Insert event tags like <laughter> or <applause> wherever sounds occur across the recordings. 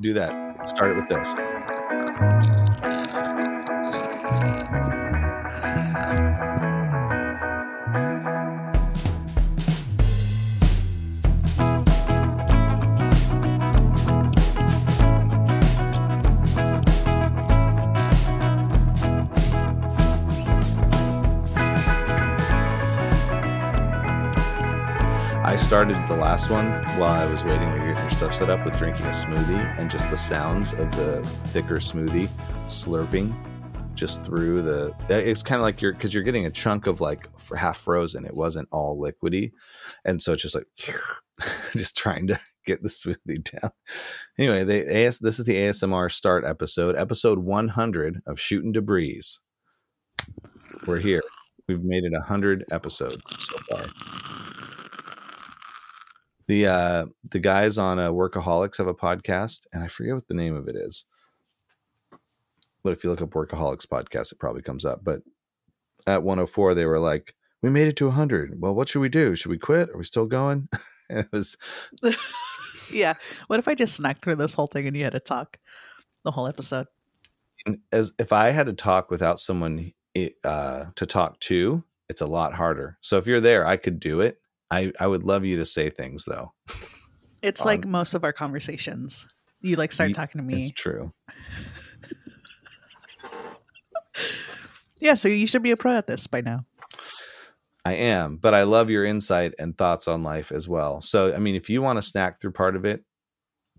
do that. Start it with this. I started the last one while I was waiting stuff set up with drinking a smoothie and just the sounds of the thicker smoothie slurping just through the. It's kind of like you're because you're getting a chunk of like half frozen. It wasn't all liquidy, and so it's just like <laughs> just trying to <laughs> get the smoothie down. Anyway, the AS this is the ASMR start episode, episode 100 of Shooting Debris. We're here. We've made it 100 episodes so far the uh the guys on uh, workaholics have a podcast and i forget what the name of it is. But if you look up workaholics podcast it probably comes up. But at 104 they were like we made it to 100 well what should we do? Should we quit? Are we still going? And <laughs> it was <laughs> yeah. What if I just snuck through this whole thing and you had to talk the whole episode? as if i had to talk without someone uh to talk to it's a lot harder. So if you're there i could do it i i would love you to say things though It's like um, most of our conversations. You like start talking to me. it's true <laughs> Yeah, so you should be a pro at this by now. I am, but I love your insight and thoughts on life as well. So, I mean, if you want to snack through part of it,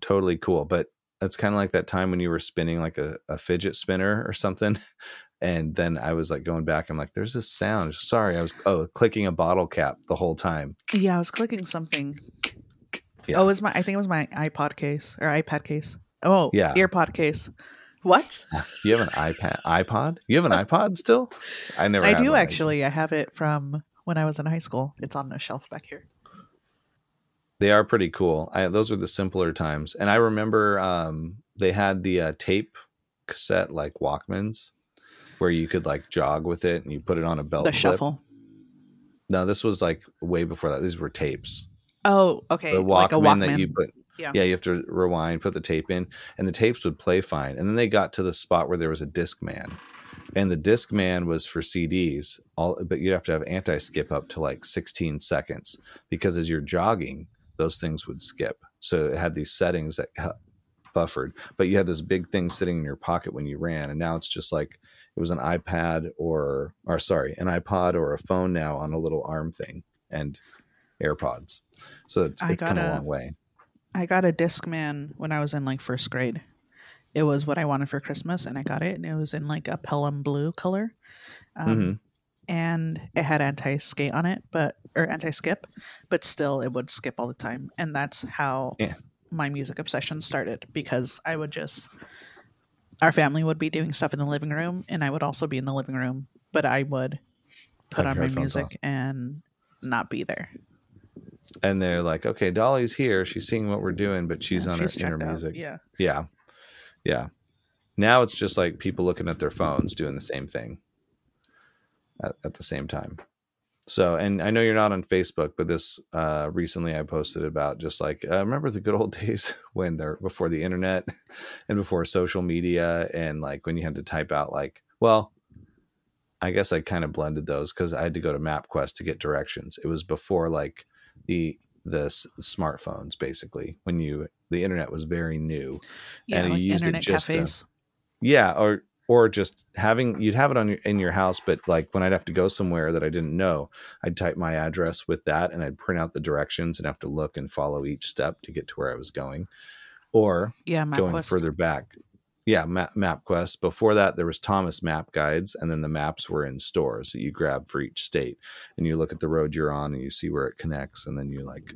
totally cool. But it's kind of like that time when you were spinning like a, a fidget spinner or something. <laughs> And then I was like going back. I'm like, there's this sound. Sorry, I was oh clicking a bottle cap the whole time. Yeah, I was clicking something. Yeah. Oh, it was my I think it was my iPod case or iPad case. Oh, Yeah. earpod case. What? <laughs> You have an iPad, iPod? You have an iPod still? I never. I do actually. I have it from when I was in high school. It's on the shelf back here. They are pretty cool. I, those were the simpler times, and I remember um, they had the uh, tape cassette like Walkmans, where you could like jog with it, and you put it on a belt. the clip. shuffle. No, this was like way before that. These were tapes. Oh, okay. The Walkman, like a Walkman. that you put. Yeah. Yeah, you have to rewind, put the tape in, and the tapes would play fine. And then they got to the spot where there was a Discman, and the Discman was for CDs. All, but you'd have to have anti skip up to like 16 seconds because as you're jogging, those things would skip. So it had these settings that buffered, but you had this big thing sitting in your pocket when you ran, and now it's just like it was an iPad or or sorry, an iPod or a phone now on a little arm thing and AirPods. So it's, it's come a gotta- long way. I got a Discman when I was in like first grade. It was what I wanted for Christmas, and I got it, and it was in like a Pelham blue color, um, Mhm. and it had anti skate on it, but or anti skip, but still it would skip all the time, and that's how Yeah. My music obsession started because I would just our family would be doing stuff in the living room, and I would also be in the living room, but I would put Have on my music and not be there. and they're like, okay, Dolly's here. She's seeing what we're doing, but she's Yeah, on her checked inner out. music. Yeah. yeah, yeah. Now it's just like people looking at their phones doing the same thing at, at the same time. So, and I know you're not on Facebook, but this uh, recently I posted about just like uh, remember the good old <laughs> days when they're before the internet <laughs> and before social media, and like when you had to type out like, well, I guess I kind of blended those because I had to go to MapQuest to get directions. It was before like the the s- smartphones, basically, when you the internet was very new. Yeah, And you like used it just to- Yeah, or or just having you'd have it on your in your house, but like when I'd have to go somewhere that I didn't know, I'd type my address with that and I'd print out the directions and have to look and follow each step to get to where I was going. Or yeah, going MapQuest. further back. Yeah, Map, MapQuest. Before that, there was Thomas Map Guides, and then the maps were in stores that you grab for each state, and you look at the road you're on, and you see where it connects, and then you like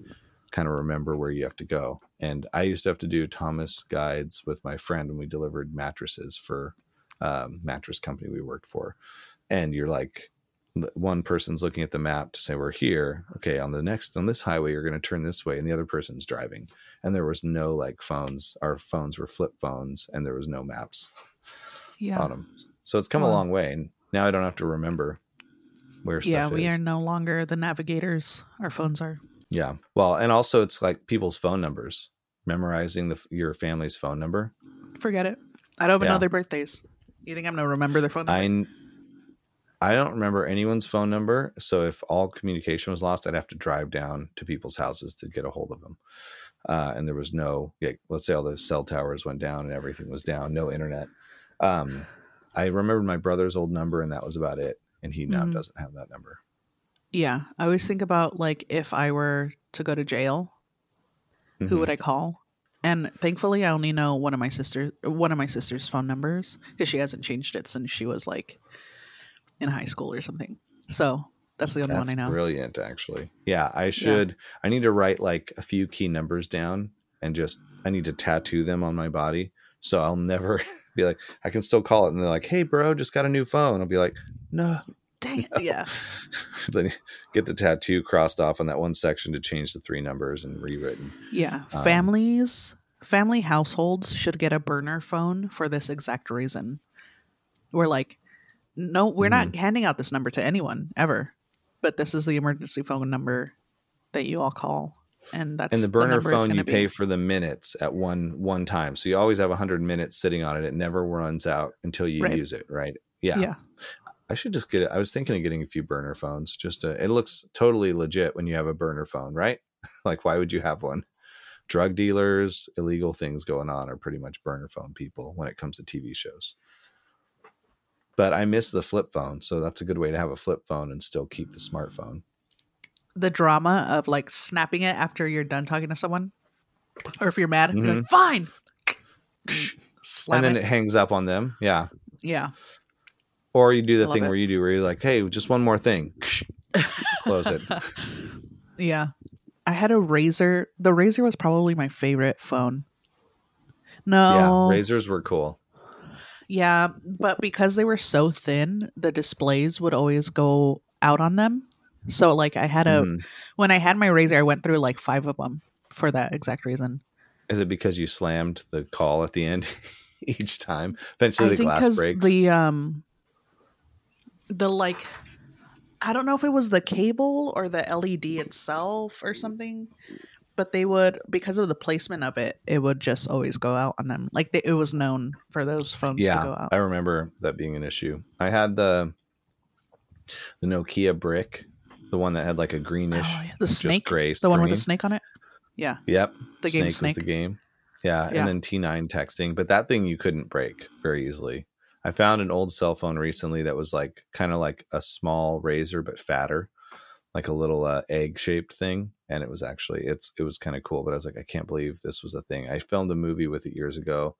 kind of remember where you have to go. And I used to have to do Thomas guides with my friend when we delivered mattresses for um, mattress company we worked for, and you're like. One person's looking at the map to say we're here. Okay, on the next on this highway, you're going to turn this way, and the other person's driving and there was no like phones. Our phones were flip phones, and there was no maps yeah. on them. So it's come a long way. And now I don't have to remember where stuff yeah, is. we are no longer the navigators. Our phones are. Yeah. Well, and also it's like people's phone numbers. memorizing the, your family's phone number. Forget it. I don't even Yeah. know their birthdays. You think I'm gonna remember their phone number? I I don't remember anyone's phone number, so if all communication was lost, I'd have to drive down to people's houses to get a hold of them. Uh, and there was no, like, let's say all the cell towers went down and everything was down, no internet. Um, I remembered my brother's old number, and that was about it. And he now Mhm. doesn't have that number. yeah, I always think about like if I were to go to jail, who Mhm. would I call? And thankfully, I only know one of my sisters, one of my sister's phone numbers because she hasn't changed it since she was like in high school or something. So that's the only one I know. brilliant, actually. Yeah, I should. I need to write like a few key numbers down and just I need to tattoo them on my body, so I'll never <laughs> be like I can still call it. And they're like, "Hey, bro, just got a new phone." I'll be like, "No." Dang it! Yeah, <laughs> then get the tattoo crossed off on that one section to change the three numbers and rewritten. yeah. Um, Families, family households should get a burner phone for this exact reason. We're like, no, we're Mm-hmm. not handing out this number to anyone ever, but this is the emergency phone number that you all call, and that's And the burner it's phone, you be. pay for the minutes at one one time, so you always have hundred minutes sitting on it. It never runs out until you Right. use it, right? Yeah. yeah. I should just get it. I was thinking of getting a few burner phones. Just to, it looks totally legit when you have a burner phone, right? <laughs> like, why would you have one? Drug dealers, illegal things going on are pretty much burner phone people when it comes to TV shows. But I miss the flip phone, so that's a good way to have a flip phone and still keep the smartphone. the drama of like snapping it after you're done talking to someone, or if you're mad, you're Mhm. like fine, <laughs> slam and then it. it hangs up on them. Yeah. Yeah, Or you do the thing it. where you do where you're like, hey, just one more thing. <laughs> Close it. yeah. I had a razor. The razor was probably my favorite phone. No, Yeah. Razors were cool. Yeah, but because they were so thin, the displays would always go out on them. So like I had a Mhm. when I had my razor, I went through like five of them for that exact reason. Is it because you slammed the call at the end <laughs> each time? Eventually I the glass breaks. the um the like I don't know if it was the cable or the LED itself or something, but they would because of the placement of it, it would just always go out on them. Like they, it was known for those phones to go yeah, out. I remember that being an issue. I had the the Nokia brick, the one that had like a greenish, Oh, yeah. The snake, gray the one with the snake on it. Yeah, Yep, the game was the game. Yeah, Yeah. and then T9 texting, but that thing you couldn't break very easily. I found an old cell phone recently that was like kind of like a small razor but fatter, like a little uh, egg shaped thing, and it was actually it's it was kind of cool. But I was like, I can't believe this was a thing. I filmed a movie with it years ago,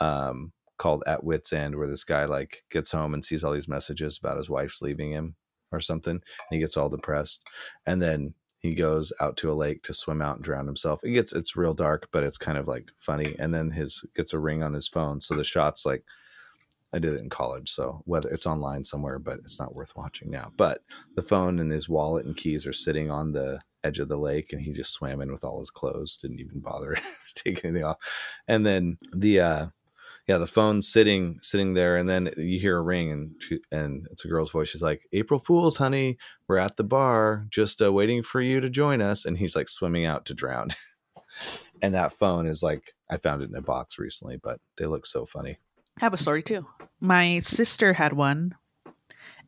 um, called At Wit's End, where this guy like gets home and sees all these messages about his wife's leaving him or something, and he gets all depressed, and then he goes out to a lake to swim out and drown himself. It gets it's real dark, but it's kind of like funny. And then his gets a ring on his phone, so the shots like I did it in college, so whether it's online somewhere, but it's not worth watching now. But the phone and his wallet and keys are sitting on the edge of the lake, and he just swam in with all his clothes, didn't even bother <laughs> taking anything off. And then the uh yeah, the phone's sitting sitting there, and then you hear a ring, and she, and it's a girl's voice. She's like, "April Fools, honey, we're at the bar, just uh, waiting for you to join us." And he's like swimming out to drown. <laughs> and that phone is like, I found it in a box recently, but they look so funny. I have a story too. My sister had one,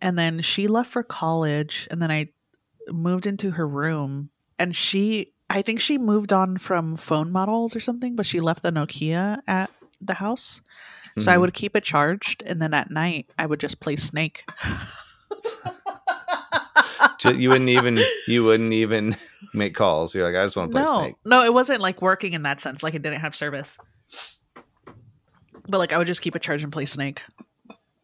and then she left for college, and then I moved into her room, and she, I think she moved on from phone models or something, but she left the Nokia at the house. So I Mhm. would keep it charged, and then at night I would just play Snake. <laughs> You wouldn't even you wouldn't even <laughs> make calls. You're like, I just want to play no, Snake. no, it wasn't like working in that sense. Like it didn't have service, but like I would just keep a charge and play Snake.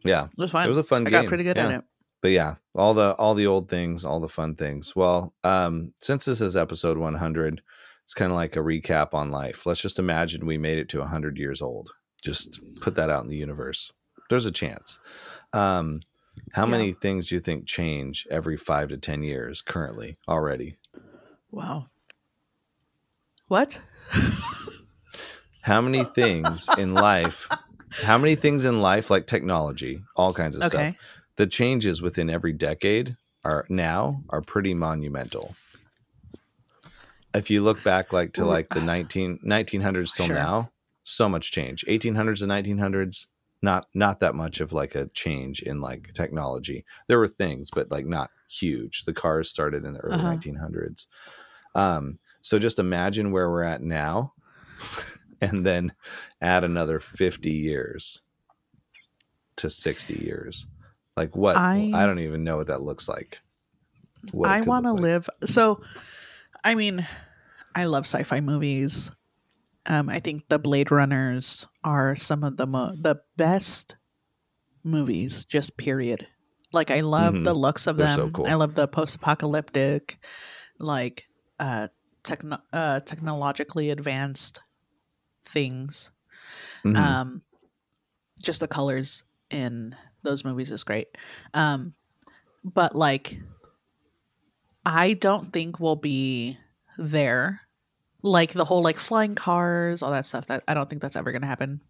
Yeah, It was fun. it was a fun game. I game. got pretty good at it. but yeah all the all the old things all the fun things well um since this is episode 100 it's kind of like a recap on life let's just imagine we made it to 100 years old just put that out in the universe there's a chance um how Yeah. many things do you think change every five to ten years currently already Wow. What? <laughs> how many things in life how many things in life like technology all kinds of stuff the changes within every decade are now are pretty monumental. If you look back like to like the 19 1900s till Sure. now so much change. 1800s and 1900s not not that much of like a change in like technology. There were things but like not huge. The cars started in the early Uh-huh. 1900s um so just imagine where we're at now <laughs> <laughs> and then add another 50 years to 60 years like what i, I- don't even know what that looks like I want to like. live. So, I mean, I love sci-fi movies. Um, I think the Blade Runners are some of the mo- the best movies. Just period. Like I love Mhm. the looks of They're them. so cool. I love the post-apocalyptic, like uh, techno- uh, technologically advanced things. Mhm. Um, just the colors in those movies is great. Um, but like, I don't think we'll be there. Like the whole like flying cars, all that stuff. That I don't think that's ever gonna happen.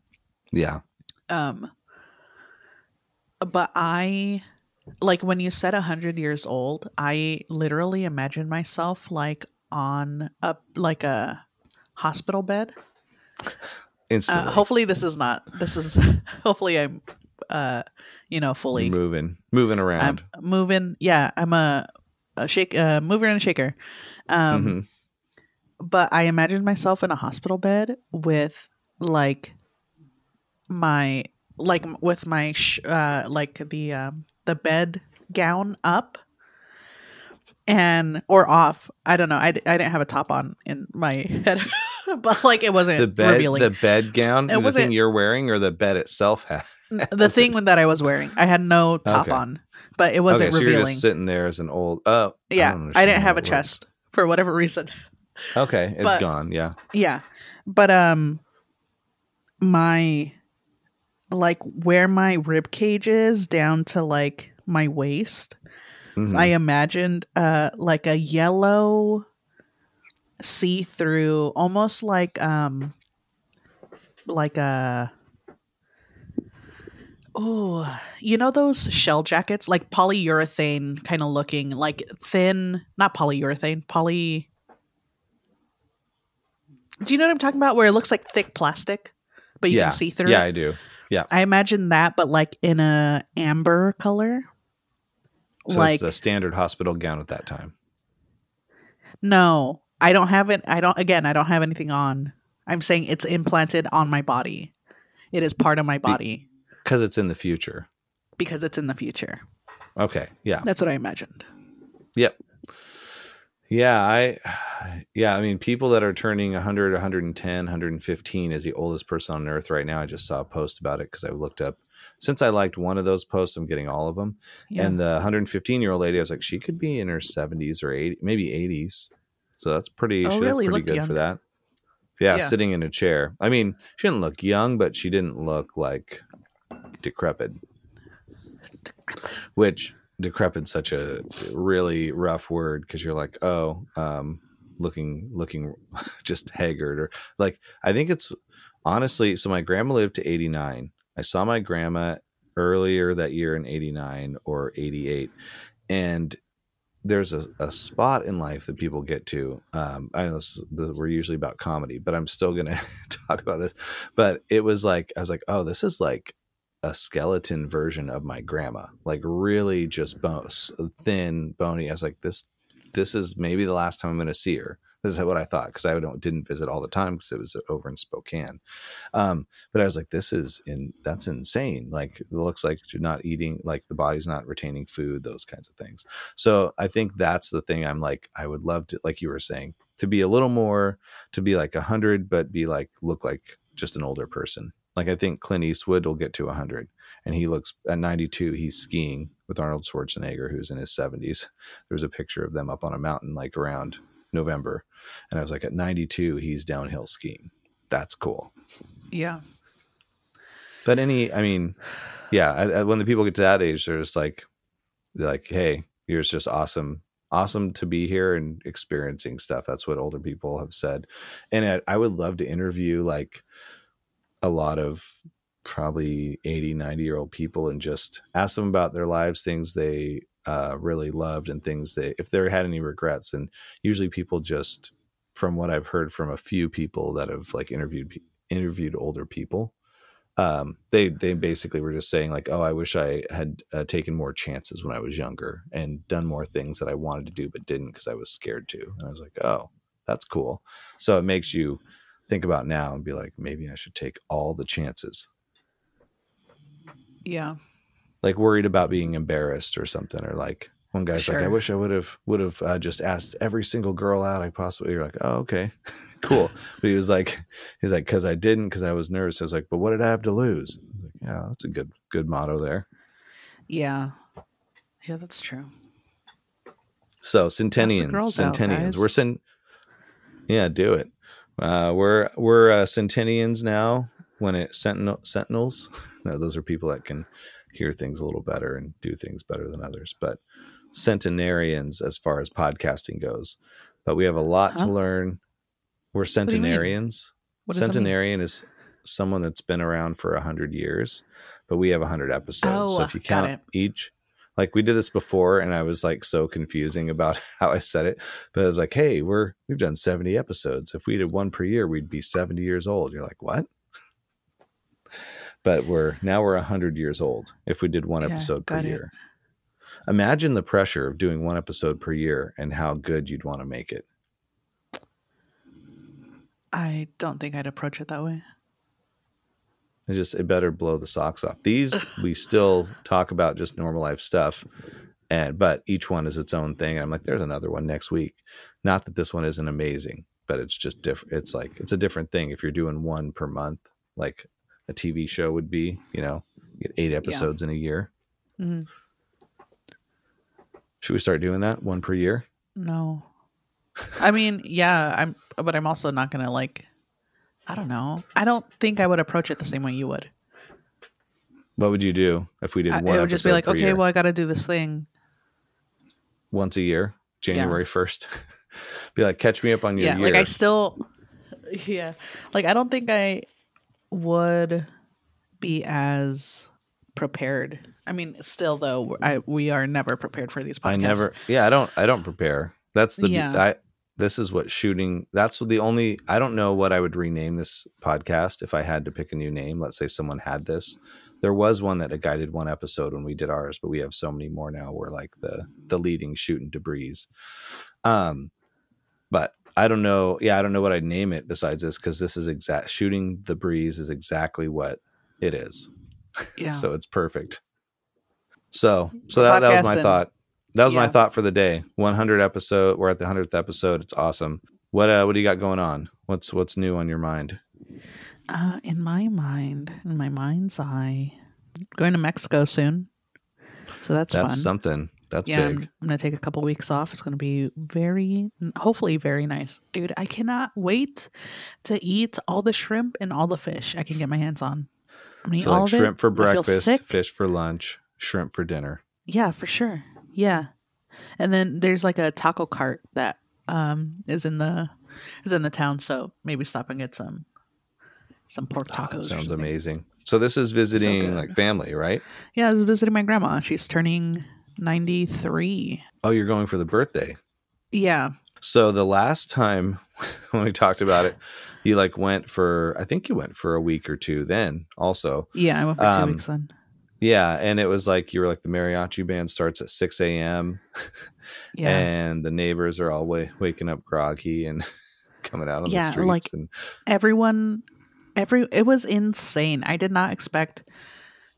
yeah Um, but I like when you said a hundred years old. I literally imagine myself like on a like a hospital bed instantly. Uh, hopefully this is not this is <laughs> hopefully i'm uh you know fully moving moving i'm around moving yeah i'm a, a shake uh mover and a shaker. Um Mhm. but i imagined myself in a hospital bed with like my like with my sh- uh like the um the bed gown up and or off i don't know I, I didn't have a top on in my head <laughs> but like it wasn't the bed revealing the bed gown It the wasn't- thing you're wearing or the bed itself <laughs> has the thing that I was wearing. I had no top Okay. on, but it wasn't okay so you're revealing. just sitting there as an old oh yeah, don't I, didn't have a works. chest for whatever reason. okay it's But- gone yeah Yeah, but um, my like where my rib cage is down to like my waist. Mhm. I imagined uh like a yellow see through, almost like um like a. Oh, you know those shell jackets, like polyurethane kind of looking, like thin, not polyurethane, poly. Do you know what I'm talking about? Where it looks like thick plastic, but you yeah can see through yeah it. i do Yeah, I imagine that, but like in a amber color. So like it's a standard hospital gown at that time no, I don't have it. I don't. Again, I don't have anything on. I'm saying it's implanted on my body. It is part of my body because it's in the future because it's in the future. okay yeah That's what I imagined. Yep. Yeah, I <sighs> yeah, I mean people that are turning 100, 110, 115 is the oldest person on earth right now. I just saw a post about it cuz I looked up since I liked one of those posts, I'm getting all of them. Yeah. And the 115-year-old lady, I was like she could be in her 70s or 80, maybe 80s. So that's pretty Oh, really? pretty good for that. Yeah, Yeah. sitting in a chair. I mean, she didn't look young, but she didn't look like decrepit. Which decrepit such a really rough word because you're like, oh, um, looking looking <laughs> just haggard or like I think it's honestly. So my grandma lived to 89. I saw my grandma earlier that year in 89 or 88, and there's a, a spot in life that people get to. Um, I know this, this, we're usually about comedy, but I'm still to <laughs> talk about this. But it was like, I was like, oh, this is like a skeleton version of my grandma, like really just bones, thin, bony. I was like, this, this is maybe the last time I'm going to see her. This is what I thought because I don't didn't visit all the time because it was over in Spokane. Um, but I was like, this is in that's insane. Like it looks like you're not eating, like the body's not retaining food, those kinds of things. So I think that's the thing. I'm like, I would love to, like you were saying, to be a little more, to be like a hundred, but be like look like just an older person. Like I think Clint Eastwood will get to hundred, and he looks at 92. He's skiing with Arnold Schwarzenegger, who's in his 70s. There's a picture of them up on a mountain, like around November, and I was like, at 92, he's downhill skiing. That's cool. Yeah. But any, I mean, yeah, I, I, when the people get to that age, they're just like, they're like, hey, you're just awesome, awesome to be here and experiencing stuff. That's what older people have said, and I, I would love to interview like a lot of probably 80 90 year old people and just ask them about their lives things they uh, really loved and things they if they had any regrets and usually people just from what I've heard from a few people that have like interviewed interviewed older people, um, they they basically were just saying like, oh, I wish I had uh, taken more chances when I was younger and done more things that I wanted to do but didn't because I was scared to. And I was like, oh, that's cool. So it makes you think about now and be like, maybe I should take all the chances. Yeah. Like worried about being embarrassed or something, or like one guy's Sure. like, I wish I would have would have uh, just asked every single girl out I possibly. You're like, oh okay, <laughs> cool. <laughs> But he was like, he's like, because I didn't, because I was nervous. I was like, but what did I have to lose? Like, yeah, that's a good good motto there. Yeah. Yeah, that's true. So centennians, girls out, we're cent. Yeah, do it. Uh, we're we're uh, centennians now. When it sentinel sentinels, <laughs> no, those are people that can hear things a little better and do things better than others. But centenarians, as far as podcasting goes, but we have a lot to learn. We're do you mean? centenarians. What? Centenarian is someone that's been around for a hundred years, but we have a hundred episodes. so Oh, if you count each, like we did this before, and I was like so confusing about <laughs> how I said it, but I was like, "Hey, we're we've done seventy episodes. If we did one per year, we'd be seventy years old." You're like, "What?" But we're now we're a hundred years old. If we did one Yeah, episode per it. year, imagine the pressure of doing one episode per year and how good you'd want to make it. I don't think I'd approach it that way. It just it better blow the socks off. These we still talk about just normal life stuff, and but each one is its own thing. And I'm like, there's another one next week. Not that this one isn't amazing, but it's just different. It's like it's a different thing if you're doing one per month, like a TV show would be. You know, you get eight episodes in a year. Mhm. Should we start doing that one per year? No. I mean, yeah, I'm but I'm also not going to like I don't know. I don't think I would approach it the same way you would. What would you do if we did I, one? it would just be like, okay, year? well, I got to do this thing. once a year, January first. <laughs> be like, catch me up on your yeah, year. like I still <laughs> yeah. Like I don't think I would be as prepared. I mean, still though, I we are never prepared for these podcasts. I never. Yeah, I don't. I don't prepare. That's the. Yeah. I, this is what shooting. That's the only. I don't know what I would rename this podcast if I had to pick a new name. Let's say someone had this. There was one that a guy did one episode when we did ours, but we have so many more now. We're like the the leading shooting debris. Um, but I don't know. Yeah, I don't know what I'd name it besides this because this is exact shooting the breeze is exactly what it is. <laughs> Yeah. so it's perfect. So, so that, that was my thought. That was my thought for the day. 100 episode. We're at the 100th episode. It's awesome. What uh, what do you got going on? What's what's new on your mind? Uh, in my mind, in my mind's eye, going to Mexico soon. So that's, That's fun. something. That's yeah, big. I'm, I'm gonna take a couple weeks off. It's gonna be very, hopefully, very nice, dude. I cannot wait to eat all the shrimp and all the fish I can get my hands on. Eat So like shrimp it. for breakfast, fish for lunch, shrimp for dinner. Yeah, for sure. Yeah, and then there's like a taco cart that um is in the is in the town. So maybe stop and get some some pork Oh, tacos. or sounds amazing. So this is visiting good. like family, right? Yeah, I was visiting my grandma. She's turning 93. Oh, you're going for the birthday. Yeah. So the last time <laughs> when we talked about it, you like went for I think you went for a week or two then also. Yeah, I went for two Um, weeks then. Yeah, and it was like you were like the mariachi band starts at six a.m. <laughs> Yeah. and the neighbors are all wa- waking up groggy and <laughs> coming out on Yeah, the streets. like- and Everyone every it was insane. I did not expect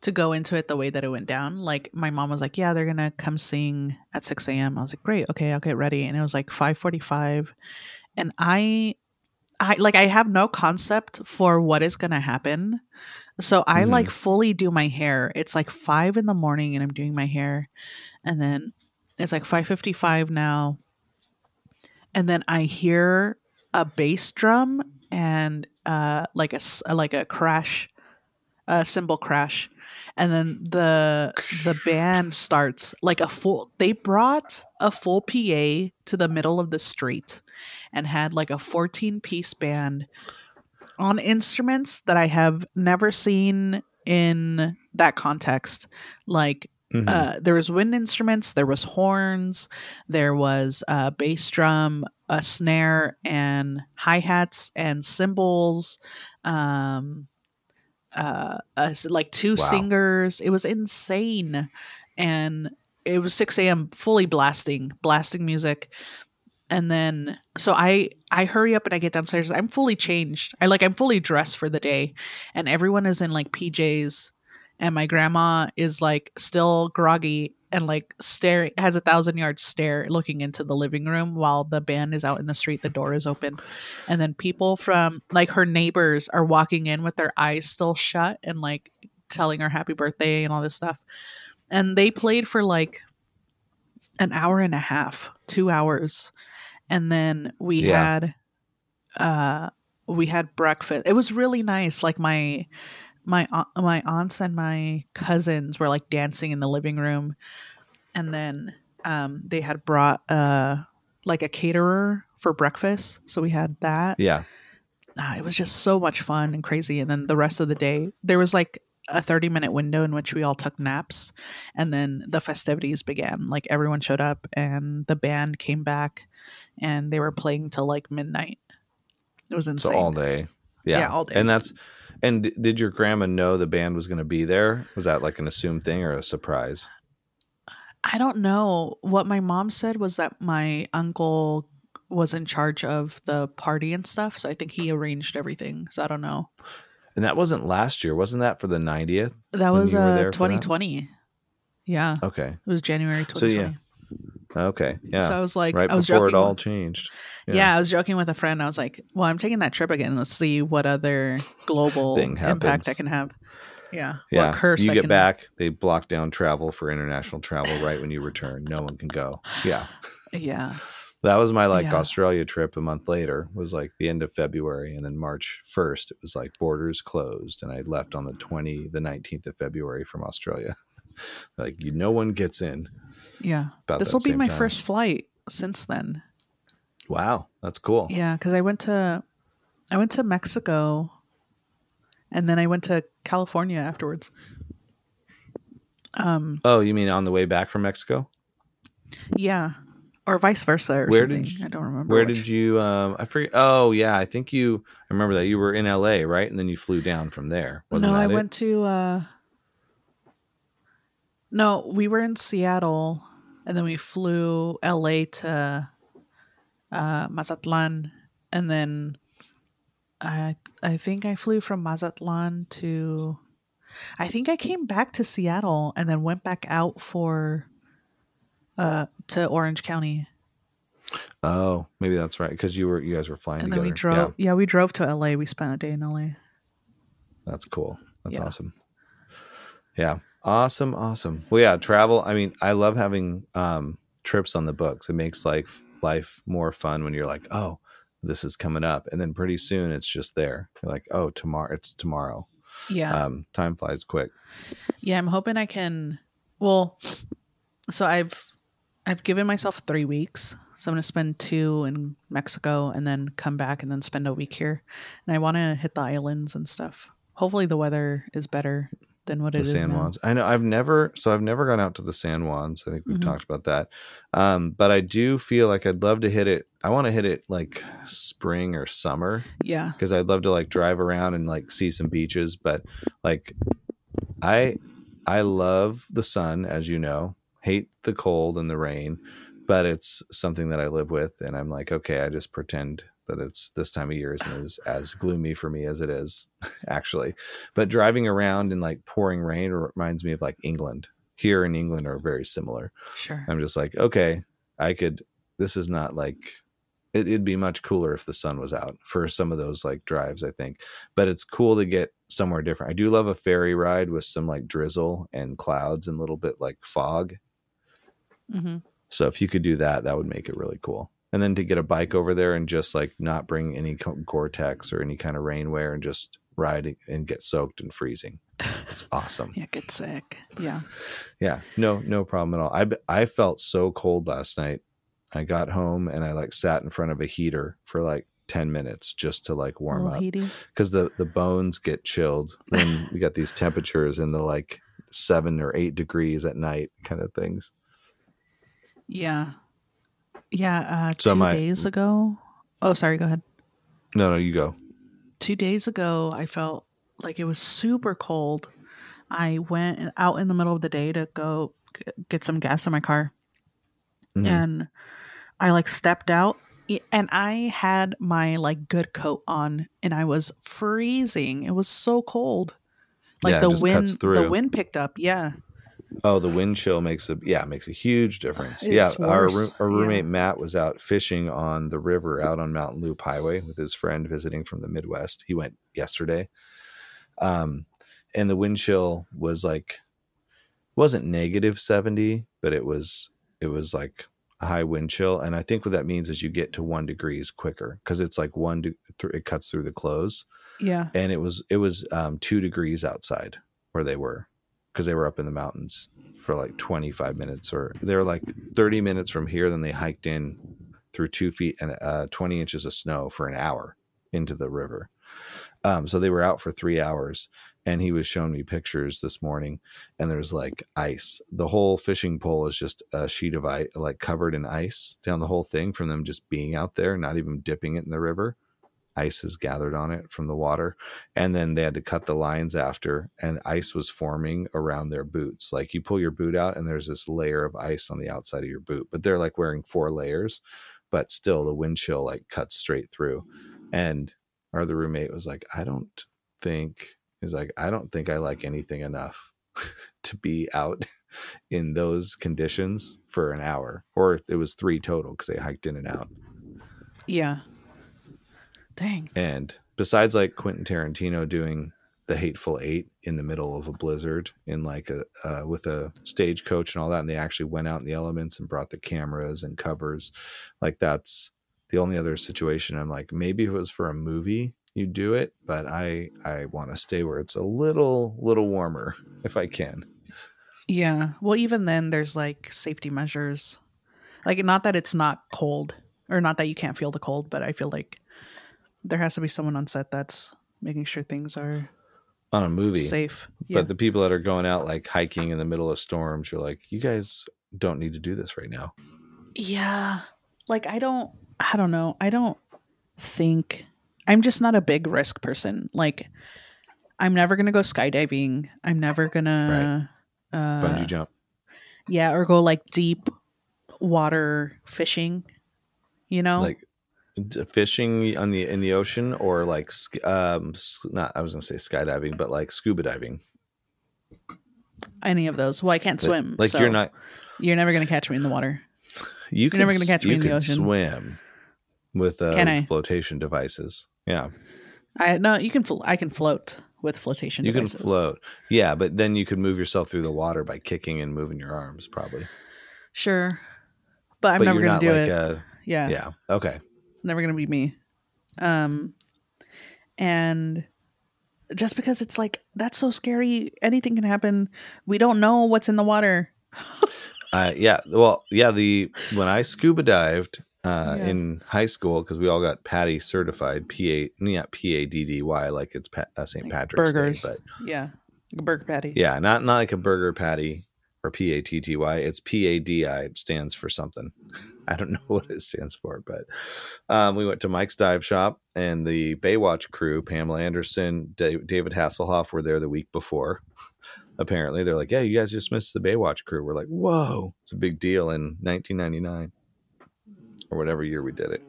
to go into it the way that it went down. Like my mom was like, "Yeah, they're gonna come sing at six a.m." I was like, "Great, okay, I'll get ready." And it was like five forty-five, and I, I like I have no concept for what is gonna happen. So I Mhm. like fully do my hair. It's like five in the morning, and I'm doing my hair, and then it's like five fifty-five now, and then I hear a bass drum and uh like a like a crash a cymbal crash and then the the band starts like a full they brought a full PA to the middle of the street and had like a 14 piece band on instruments that I have never seen in that context like Mhm. uh, there was wind instruments, there was horns, there was uh, bass drum, a snare and hi hats and cymbals, um, uh, uh, like two Wow. singers. It was insane, and it was six a.m. fully blasting, blasting music. And then, so I I hurry up and I get downstairs. I'm fully changed. I like I'm fully dressed for the day, and everyone is in like PJs, and my grandma is like still groggy and like staring has a thousand yard stare looking into the living room while the band is out in the street. The door is open. And then people from like her neighbors are walking in with their eyes still shut and like telling her happy birthday and all this stuff. And they played for like an hour and a half two hours and then we Yeah. had uh we had breakfast. It was really nice. Like my my my aunts and my cousins were like dancing in the living room. And then um they had brought uh like a caterer for breakfast. So we had that. Yeah. Ah, it was just so much fun and crazy. And then the rest of the day there was like a 30 minute window in which we all took naps and then the festivities began like everyone showed up and the band came back and they were playing till like midnight it was insane So all day. Yeah. Yeah, all day. And that's and did your grandma know the band was going to be there? Was that like an assumed thing or a surprise? I don't know. What my mom said was that my uncle was in charge of the party and stuff, so I think he arranged everything. So I don't know. And that wasn't last year. Wasn't that for the 90th? That was uh there for that? 2020. Yeah, Okay. it was January So, yeah. 2020. Okay. Yeah. So I was like, right I was before it all with- changed. Yeah. I was joking with a friend. I was like, "Well, I'm taking that trip again. Let's see what other global <laughs> impact I can have." Yeah, Yeah. What curse you I get can- back, they block down travel for international travel right when you return. No one can go. Yeah. <laughs> Yeah, That was my like Yeah. Australia trip a month later was like the end of February and then March 1st it was like borders closed and I left on the 20 the 19th of February from Australia. <laughs> like you no one gets in. yeah. This will be my time. first flight since then. Wow, that's cool. Yeah, because I went to I went to Mexico, and then I went to California afterwards. Um, Oh, you mean on the way back from Mexico? yeah, or vice versa, or Where something. did you- I don't remember. Where which. did you um I forget Oh, yeah, I think you I remember that you were in LA, right? And then you flew down from there. Wasn't no, I it? went to. uh No, we were in Seattle, and then we flew LA to uh, Mazatlan, and then I I think I flew from Mazatlan to. I think I came back to Seattle and then went back out for. Uh, to Orange County, Oh, maybe that's right cuz you were you guys were flying and together. then we drove. Yeah. we drove to LA. We spent a day in LA. That's cool. That's Yeah. awesome. Yeah. Awesome. Awesome. Well, yeah, travel. I mean, I love having um, trips on the books. It makes life life more fun when you're like, oh, this is coming up, and then pretty soon it's just there. You're like, oh, tomorrow. It's tomorrow. Yeah, Um, time flies quick. Yeah, I'm hoping I can. Well, so I've I've given myself three weeks. So I'm gonna spend two in Mexico and then come back and then spend a week here. And I want to hit the islands and stuff. Hopefully the weather is better than what The it is San now. Juans. I know I've never so I've never gone out to the San Juans. I think we've Mhm. talked about that. Um, but I do feel like I'd love to hit it. I want to hit it like spring or summer. Yeah, because I'd love to like drive around and like see some beaches, but like I I love the sun, as you know, hate the cold and the rain, but it's something that I live with, and I'm like, okay, I just pretend that it's this time of year isn't as, as gloomy for me as it is <laughs> actually. But driving around in like pouring rain reminds me of like England. Here in England are very similar. sure. I'm just like, okay, I could. This is not like it, it'd be much cooler if the sun was out for some of those like drives. I think, but it's cool to get somewhere different. I do love a ferry ride with some like drizzle and clouds and a little bit like fog. Hmm So if you could do that, that would make it really cool. And then to get a bike over there and just like not bring any Gore-Tex or any kind of rainwear and just ride and get soaked and freezing. It's <laughs> awesome. Yeah, get sick. Yeah. Yeah, no, no problem at all. I I felt so cold last night. I got home and I like sat in front of a heater for like ten minutes just to like warm up because the the bones get chilled when we got these <laughs> temperatures in the like seven or eight degrees at night kind of things. Yeah. Yeah, uh, So two my- days ago. Oh, sorry. Go ahead. No, no, you go. Two days ago, I felt like it was super cold. I went out in the middle of the day to go get some gas in my car, Mhm. and I like stepped out, and I had my like good coat on, and I was freezing. It was so cold. Like Yeah, the wind, the wind picked up. Yeah, Oh, the wind chill makes a yeah makes a huge difference. It's yeah, our room, our yeah. roommate Matt was out fishing on the river out on Mountain Loop Highway with his friend visiting from the Midwest. He went yesterday, um, and the wind chill was like wasn't negative seventy, but it was it was like a high wind chill. And I think what that means is you get to one degrees quicker because it's like one de- th- it cuts through the clothes yeah, and it was it was um, two degrees outside where they were because they were up in the mountains for like 25 minutes or they were like 30 minutes from here then they hiked in through two feet and uh, 20 inches of snow for an hour into the river. Um, so they were out for three hours and he was showing me pictures this morning and there's like ice. The whole fishing pole is just a sheet of ice like covered in ice down the whole thing from them just being out there not even dipping it in the river ice is gathered on it from the water and then they had to cut the lines after and ice was forming around their boots. Like you pull your boot out and there's this layer of ice on the outside of your boot but they're like wearing four layers but still the wind chill like cuts straight through. And our other roommate was like i don't think he's like i don't think i like anything enough <laughs> to be out in those conditions for an hour or it was three total because they hiked in and out. Yeah. Dang. And besides like Quentin Tarantino doing the Hateful Eight in the middle of a blizzard in like a uh, with a stagecoach and all that, and they actually went out in the elements and brought the cameras and covers, like that's the only other situation. I'm like, maybe if it was for a movie, you do it, but I I want to stay where it's a little little warmer <laughs> if I can. Yeah. Well, even then, there's like safety measures. Like, not that it's not cold or not that you can't feel the cold, but I feel like there has to be someone on set that's making sure things are On a movie, safe. Yeah. but the people that are going out like hiking in the middle of storms, you're like, you guys don't need to do this right now. yeah. Like, I don't, I don't know. I don't think, I'm just not a big risk person. Like, I'm never going to go skydiving. I'm never going to, uh, Bungee jump. yeah, or go like deep water fishing, you know? like fishing on the in the ocean or like um not I was gonna say skydiving but like scuba diving any of those. Well, I can't Like- swim. like so you're not You're never to catch me in the water. you can never gonna catch me in the ocean. swim with uh, flotation devices yeah I no, you can. Fl- I can float with flotation. you devices. can float yeah but then you could move yourself through the water by kicking and moving your arms probably Sure, but I'm but never you're to do like it. a yeah, yeah okay never going to be me. Um, and just because it's like that's so scary, anything can happen. We don't know what's in the water. <laughs> Uh, yeah. Well, yeah. The when I scuba dived uh, Yeah. in high school because we all got Patty certified, P A not P A D D Y like it's pa- uh, St. Like Patrick's burgers. Day, Yeah, like a burger patty. yeah, not not like a burger patty or P A T T Y. It's P A D I. It stands for something. <laughs> I don't know what it stands for, but um, we went to Mike's Dive Shop and the Baywatch crew, Pamela Anderson, Da- David Hasselhoff, were there the week before. <laughs> Apparently, they're like, "Yeah, you guys just missed the Baywatch crew." We're like, "Whoa, it's a big deal in 1999 or whatever year we did it,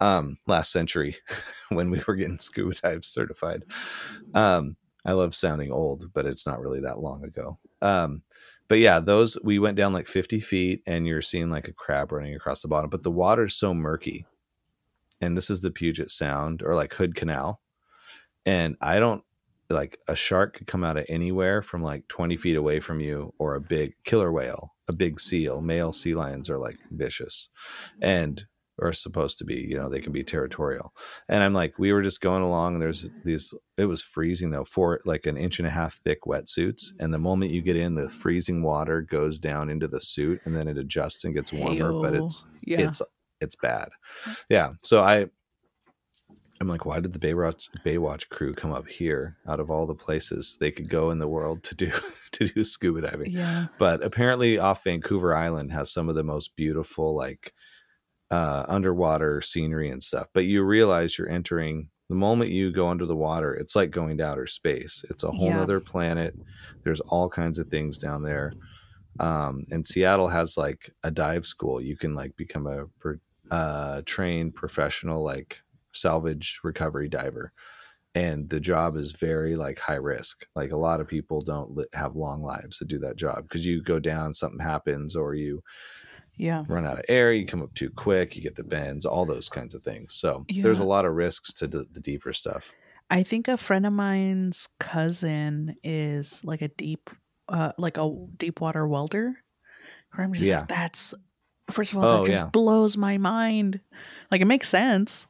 um, last century <laughs> when we were getting scuba dive certified." Um, I love sounding old, but it's not really that long ago. Um, but yeah, those we went down like 50 feet and you're seeing like a crab running across the bottom, but the water's so murky. And this is the Puget Sound or like Hood Canal. And I don't like a shark could come out of anywhere from like 20 feet away from you or a big killer whale, a big seal. Male sea lions are like vicious and are supposed to be, you know, they can be territorial. And I'm like, we were just going along and there's these, it was freezing though, for like an inch and a half thick wetsuits. And the moment you get in, the freezing water goes down into the suit and then it adjusts and gets warmer, but it's, yeah. it's, it's bad. Yeah. So I, I'm like, why did the Baywatch Baywatch crew come up here out of all the places they could go in the world to do <laughs> to do scuba diving? yeah. But apparently, off Vancouver Island has some of the most beautiful like uh, underwater scenery and stuff. But you realize you're entering the moment you go under the water, it's like going to outer space. It's a whole Yeah. other planet. There's all kinds of things down there. Um, and Seattle has like a dive school. You can like become a uh, trained professional like salvage recovery diver. And the job is very like high risk. Like a lot of people don't have long lives to do that job because you go down, something happens, or you Yeah. run out of air, you come up too quick, you get the bends, all those kinds of things. So there's a lot of risks to the, the deeper stuff. I think a friend of mine's cousin is like a deep, uh, like a deep water welder. Where I'm just Yeah. like, that's first of all, Oh, that just yeah. blows my mind. Like it makes sense,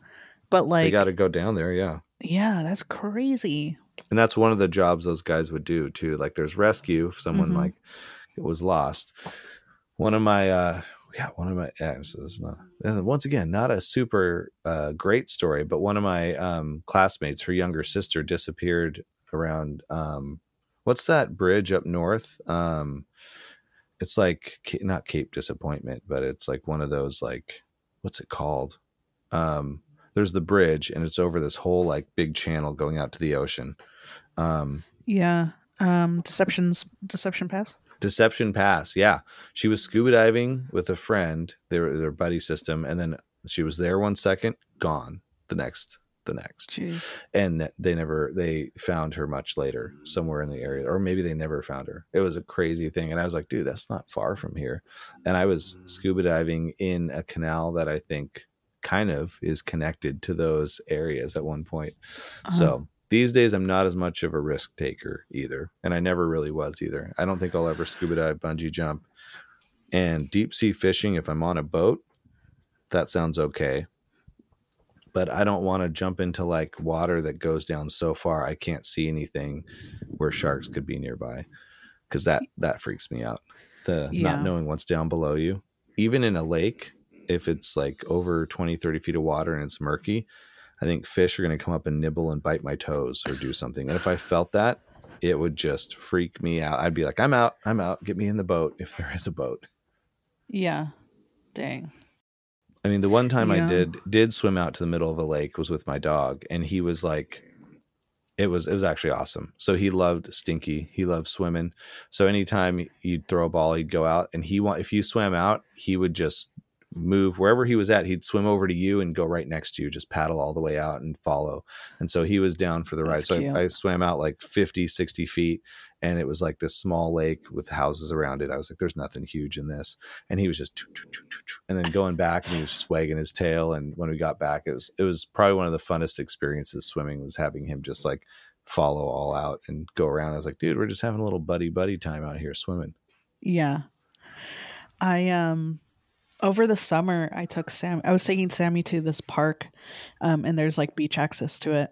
but like they like, got to go down there, yeah. yeah, that's crazy. And that's one of the jobs those guys would do too. Like there's rescue if someone Mhm. like was lost. One of my uh yeah, one of my yeah, this is not once again not a super uh great story, but one of my um classmates, her younger sister disappeared around um what's that bridge up north? Um it's like not Cape Disappointment, but it's like one of those like what's it called? Um there's the bridge and it's over this whole like big channel going out to the ocean. Um Yeah. Um, deceptions, deception pass. Deception Pass. Yeah. She was scuba diving with a friend, their their buddy system, and then she was there one second, gone the next the next. Jeez. And they never they found her much later somewhere in the area or maybe they never found her. It was a crazy thing and I was like, dude, that's not far from here. And I was scuba diving in a canal that I think kind of is connected to those areas at one point. Uh-huh. So these days, I'm not as much of a risk taker either, and I never really was either. I don't think I'll ever scuba dive, bungee jump, and deep sea fishing. If I'm on a boat, that sounds okay, but I don't want to jump into like water that goes down so far I can't see anything where sharks could be nearby, because that that freaks me out. The Yeah. not knowing what's down below you, even in a lake, if it's like over 20, 30 feet of water and it's murky, I think fish are going to come up and nibble and bite my toes or do something. And if I felt that, it would just freak me out. I'd be like, I'm out. I'm out. Get me in the boat if there is a boat. Yeah. Dang. I mean, the one time I did did swim out to the middle of a lake was with my dog, and he was like, it was it was actually awesome. So he loved Stinky. He loved swimming. So anytime you'd throw a ball, he'd go out, and he want if you swam out, he would just move wherever he was at. He'd swim over to you and go right next to you, just paddle all the way out and follow. And so he was down for the ride. That's So. I, I swam out like 50, 60 feet, and it was like this small lake with houses around it. I was like, "There's nothing huge in this." and he was just choo, choo, choo, choo, choo, and then going back and he was just wagging his tail and when we got back it was it was probably one of the funnest experiences swimming was having him just like follow all out and go around i was like dude we're just having a little buddy buddy time out here swimming Yeah. I um over the summer I took Sam I was taking Sammy to this park um and there's like beach access to it.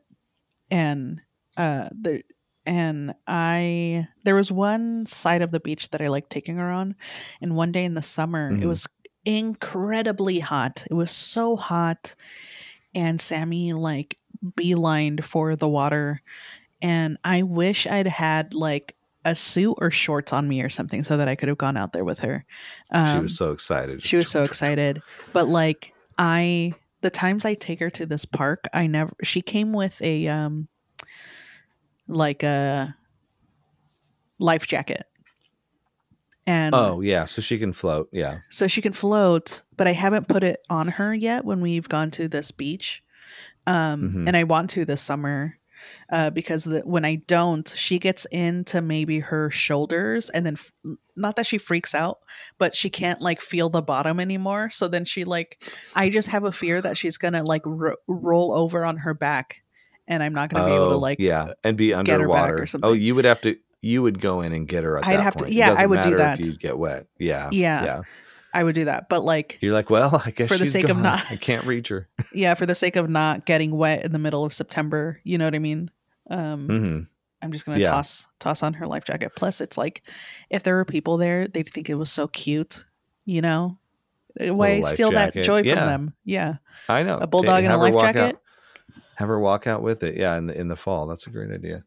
And uh there and I there was one side of the beach that I liked taking her on and one day in the summer it Mhm. was incredibly hot. It was so hot and Sammy like beelined for the water and I wish I'd had like a suit or shorts on me or something so that I could have gone out there with her. Um, she was so excited she was so excited, but like I, the times I take her to this park, I never. She came with a um, like a life jacket, and oh yeah so she can float yeah so she can float. But I haven't put it on her yet when we've gone to this beach, um, Mhm. and I want to this summer. Uh, because the, when I don't, she gets into maybe her shoulders, and then f- not that she freaks out, but she can't like feel the bottom anymore. So then she like, I just have a fear that she's gonna like ro- roll over on her back, and I'm not gonna be able to Oh, like. yeah and be underwater or oh you would have to you would go in and get her at I'd have to- point. It yeah, I would do that. if you'd get wet yeah Yeah. yeah I would do that, but like, you're like well i guess For the she's sake of not- i can't reach her <laughs> yeah, for the sake of not getting wet in the middle of September, you know what I mean. Um, hmm I'm just gonna Yeah. toss toss on her life jacket. Plus, it's like if there were people there, they'd think it was so cute, you know. Why Little life steal that jacket. joy from them? Yeah, i know a bulldog in a life jacket. out- have her walk out with it yeah in the in the fall that's a great idea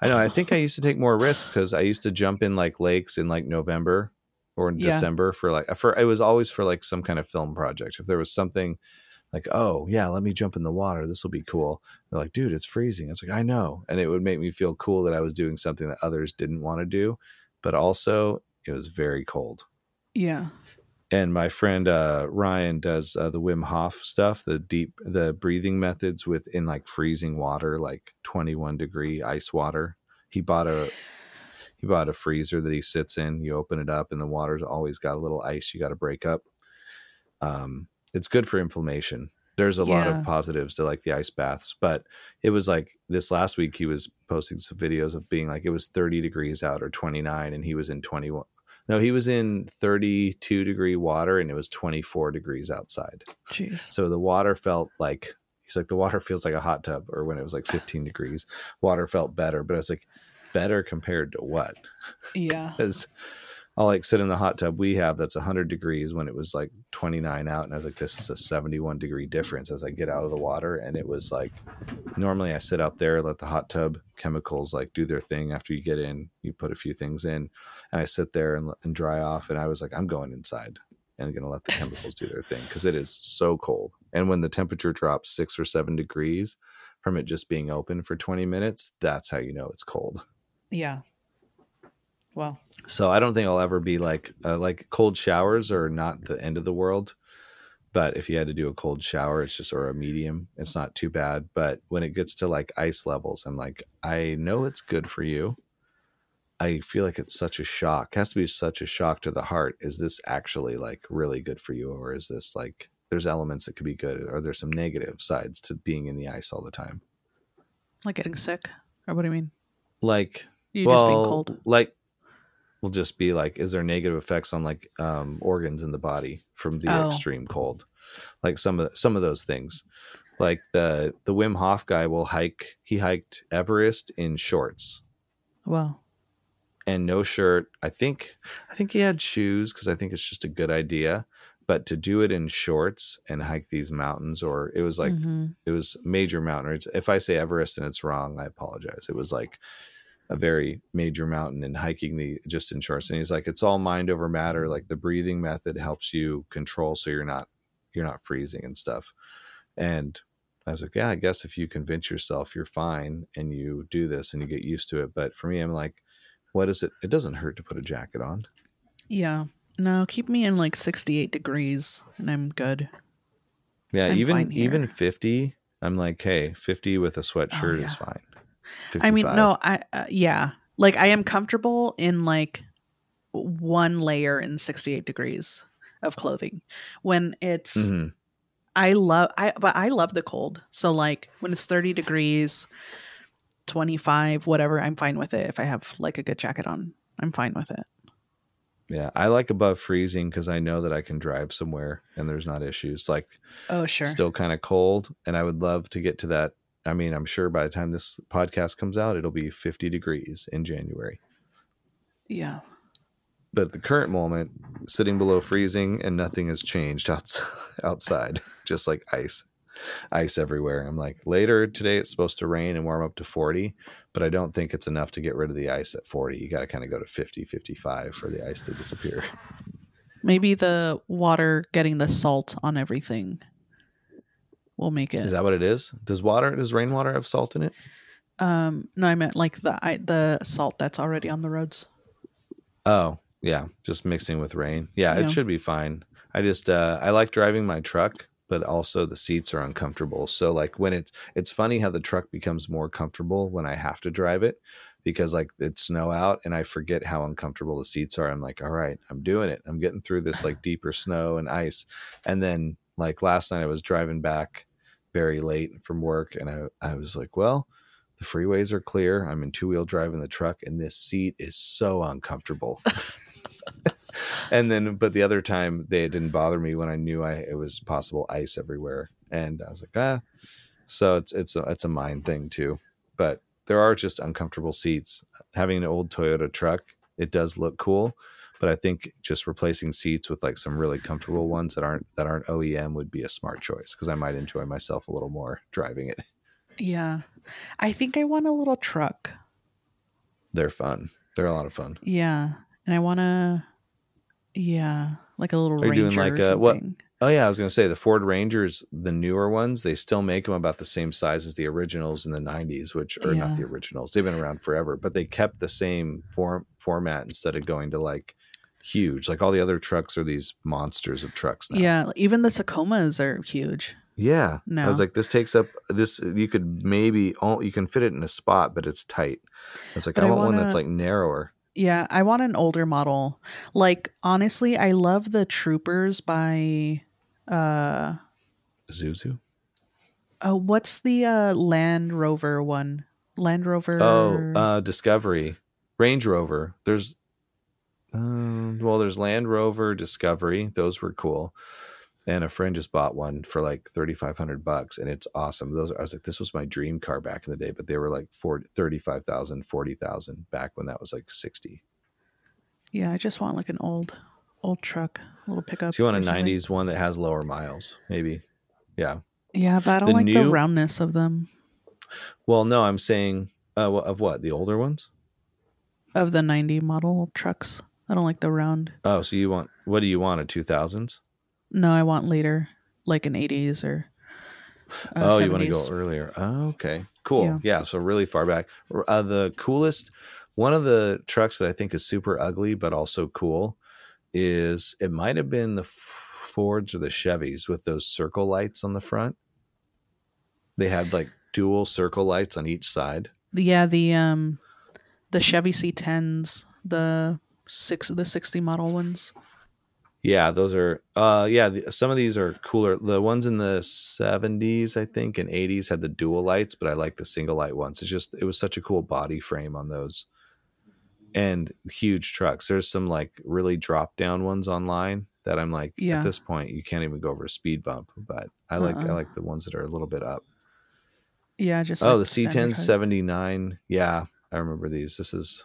i know i think i used to take more risks because i used to jump in like lakes in like november or in Yeah. December for like for it was always for like some kind of film project. If there was something like, oh yeah, let me jump in the water. This will be cool. They're like, dude, it's freezing. It's like I know, and it would make me feel cool that I was doing something that others didn't want to do, but also it was very cold. Yeah. And my friend uh, Ryan does uh, the Wim Hof stuff, the deep, the breathing methods within like freezing water, like 21 degree ice water. He bought a he bought a freezer that he sits in. You open it up, and the water's always got a little ice you got to break up. Um, it's good for inflammation. There's a lot of positives to like the ice baths, but it was like this last week he was posting some videos of being like it was 30 degrees out or 29, and he was in 21. No, he was in 32 degree water, and it was 24 degrees outside. Jeez. So the water felt like he's like the water feels like a hot tub, or when it was like 15 degrees, water felt better. But I was like, better compared to what? Yeah. <laughs> Because I'll like sit in the hot tub we have that's 100 degrees when it was like 29 out, and I was like, this is a 71 degree difference as I get out of the water, and it was like normally I sit out there, let the hot tub chemicals like do their thing. After you get in, you put a few things in, and I sit there and, and dry off, and I was like, I'm going inside and going to let the chemicals do their thing because it is so cold. And when the temperature drops six or seven degrees from it just being open for 20 minutes, that's how you know it's cold. Yeah. Well, So I don't think I'll ever be like uh, like cold showers are not the end of the world. But if you had to do a cold shower, it's just or a medium, it's not too bad. But when it gets to like ice levels, I'm like, I know it's good for you. I feel like it's such a shock. It has to be such a shock to the heart. Is this actually like really good for you, or is this like there's elements that could be good, or there's some negative sides to being in the ice all the time? like getting sick, or what do you mean? Like You well, just being cold. like will just be like, is there negative effects on like um, organs in the body from the Oh. extreme cold? Like some of some of those things. Like the the Wim Hof guy will hike. He hiked Everest in shorts Well, and no shirt. I think I think he had shoes because I think it's just a good idea. But to do it in shorts and hike these mountains, or it was like mhm. it was major mountain. If I say Everest and it's wrong, I apologize. It was like a very major mountain and hiking the just in shorts. And he's like, it's all mind over matter. Like the breathing method helps you control so you're not you're not freezing and stuff. And I was like, yeah, I guess if you convince yourself you're fine and you do this and you get used to it. But for me, I'm like, what is it? It doesn't hurt to put a jacket on. Yeah. No, keep me in like 68 degrees and I'm good. Yeah, I'm even even 50, I'm like, hey, 50 with a sweatshirt oh, yeah. is fine. 55. I mean, no, I uh, yeah, like I am comfortable in like one layer in 68 degrees of clothing when it's mm-hmm. I love I but I love the cold. So like when it's 30 degrees, 25 whatever, I'm fine with it if I have like a good jacket on. I'm fine with it. Yeah, I like above freezing because I know that I can drive somewhere and there's not issues. Like, oh sure, still kind of cold, and I would love to get to that I mean, I'm sure by the time this podcast comes out, it'll be 50 degrees in January. yeah. But at the current moment, sitting below freezing and nothing has changed <laughs> outside, just like ice, ice everywhere. I'm like, later today it's supposed to rain and warm up to 40, but I don't think it's enough to get rid of the ice at 40. You got to kind of go to 50, 55 for the ice to disappear. Maybe the water getting the salt on everything will make it. Is that what it is? Does water, does rainwater have salt in it? um no, I meant like the I, the salt that's already on the roads. Oh, yeah, just mixing with rain. Yeah, Yeah. it should be fine. I just uh I like driving my truck, but also the seats are uncomfortable. So like when it's it's funny how the truck becomes more comfortable when I have to drive it because like it's snow out and I forget how uncomfortable the seats are. I'm like, all right, I'm doing it. I'm getting through this like deeper snow and ice. And then like last night I was driving back very late from work and I I was like, well, the freeways are clear. I'm in two wheel drive in the truck, and this seat is so uncomfortable. <laughs> and then, but the other time, they didn't bother me when I knew I it was possible ice everywhere, and I was like, ah. So it's it's a it's a mind thing too, but there are just uncomfortable seats. Having an old Toyota truck, it does look cool, but I think just replacing seats with like some really comfortable ones that aren't that aren't OEM would be a smart choice because I might enjoy myself a little more driving it. Yeah. I think I want a little truck. They're fun. They're a lot of fun. Yeah. And I want to Yeah, like a little Are you ranger doing like a- what- Oh yeah, I was gonna say the Ford Rangers, the newer ones, they still make them about the same size as the originals in the '90s, which are Yeah. not the originals. They've been around forever, but they kept the same form format instead of going to like huge. Like all the other trucks are these monsters of trucks now. Yeah, even the Tacomas are huge. yeah. I No. was like, this takes up this. You could maybe oh, you can fit it in a spot, but it's tight. I was like, I I want one that's like narrower. Yeah, I want an older model. Like honestly, I love the Troopers by uh Zuzu. oh what's the uh Land Rover one? Land Rover Oh, uh, Discovery, Range Rover. There's, well, there's Land Rover, Discovery. Those were cool. And a friend just bought one for like thirty five hundred bucks, and it's awesome. Those I was like, this was my dream car back in the day, but they were like 40, 35,000, 40,000 back when that was like sixty. Yeah, I just want like an old old truck, a little pickup. So you want a something. '90s one that has lower miles, maybe? Yeah. Yeah, but I don't The like the roundness of them. Well, no, I'm saying uh, of what the older ones. Of the ninety model trucks. I don't like the round. Oh, so you want what do you want? A two thousands? No, I want later, like an eighties or uh, oh, you want to go earlier? Oh, okay, cool. Yeah. Yeah. so really far back. Uh, the coolest, one of the trucks that I think is super ugly but also cool, is it might have been the Fords or the Chevys with those circle lights on the front. They had like dual circle lights on each side. Yeah, the um the Chevy C10s, the six of the 60 model ones. Yeah, those are. Uh, yeah, the, some of these are cooler. The ones in the seventies, I think, and eighties had the dual lights, but I like the single light ones. It's just it was such a cool body frame on those, and huge trucks. There's some like really drop down ones online that I'm like, Yeah. at this point, you can't even go over a speed bump. But I like I Uh-uh. like the ones that are a little bit up. Yeah, just oh, like the C10 79. Yeah, I remember these. This is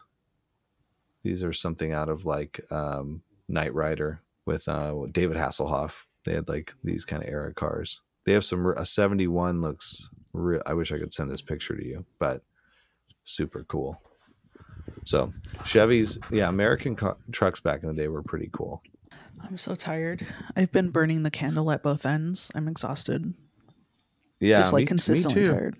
these are something out of like um Knight Rider with uh David Hasselhoff. They had like these kind of era cars. They have some a 71 looks real I wish I could send this picture to you, but super cool. So, Chevys, yeah, American car, trucks back in the day were pretty cool. I'm so tired. I've been burning the candle at both ends. I'm exhausted. Yeah, just like me consistently too. tired.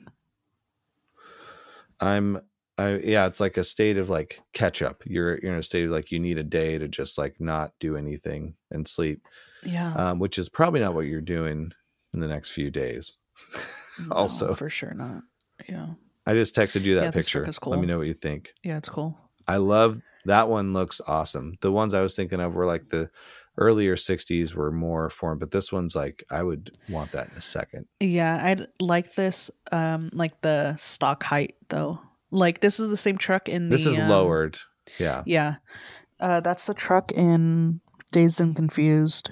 I'm I yeah, it's like a state of like catch up. You're you're in a state of like you need a day to just like not do anything and sleep. Yeah. Um, which is probably not what you're doing in the next few days. <laughs> No, also- for sure not. Yeah. I just texted you that Yeah, picture. is Let me know what you think. Yeah, it's cool. I love that one looks awesome. The ones I was thinking of were like the earlier 60s were more formed, but this one's like I would want that in a second. Yeah, I'd like this um like the stock height though. Like this is the same truck in the This is um, lowered. Yeah. Yeah. Uh that's the truck in Dazed and Confused.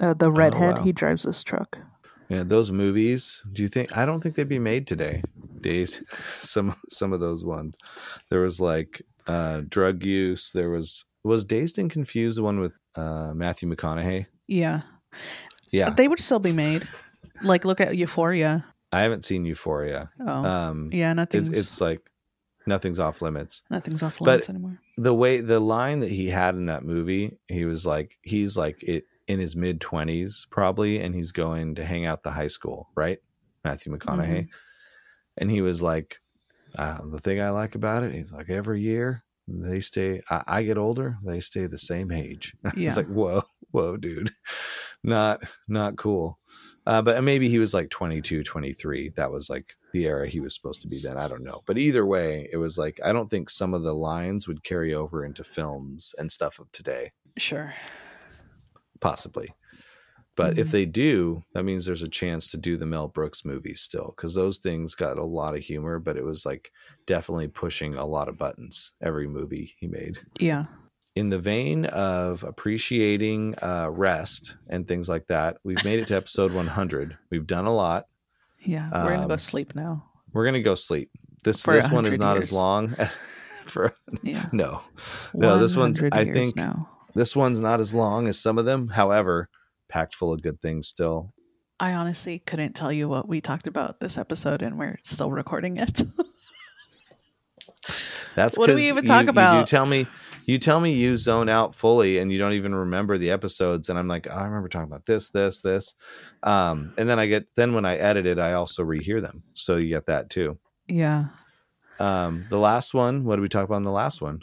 Uh, the redhead, Oh, wow. he drives this truck. Yeah, those movies. Do you think? I don't think they'd be made today. Days, <laughs> some some of those ones. There was like uh, drug use. There was was Dazed and Confused the one with uh, Matthew McConaughey. Yeah. Yeah, They would still be made. <laughs> Like look at Euphoria. I haven't seen Euphoria. Oh. Um, yeah, nothing's it's it's like nothing's off limits. nothing's off but- limits anymore. The way the line that he had in that movie, he was like he's like it in his mid twenties probably, and he's going to hang out the high school, right? Matthew McConaughey, Mm-hmm. and he was like, uh, the thing I like about it, he's like every year they stay. I, I get older, they stay the same age. <laughs> Yeah. it's like whoa, whoa, dude, not not cool. Uh, but maybe he was like 22, 23. That was like the era he was supposed to be then. I don't know. But either way, it was like, I don't think some of the lines would carry over into films and stuff of today, Sure. possibly. But if Mhm. they do, that means there's a chance to do the Mel Brooks movies still, because those things got a lot of humor, but it was like definitely pushing a lot of buttons every movie he made. Yeah. In the vein of appreciating uh, rest and things like that, we've made it to episode <laughs> 100. We've done a lot. Yeah. We're gonna go Um, sleep now. We're gonna go sleep. This For this one is not years. as long. <laughs> for Yeah. <laughs> no, no. This one's I think now. this one's not as long as some of them. However, packed full of good things still. I honestly couldn't tell you what we talked about this episode, and we're still recording it. That's What do we even talk You about? do tell me you tell me you zone out fully and you don't even remember the episodes and I'm like, oh, I remember talking about this, this, this. Um, and then I get then when I edit it, I also rehear them. So you get that too. Yeah. Um, the last one, what did we talk about in the last one?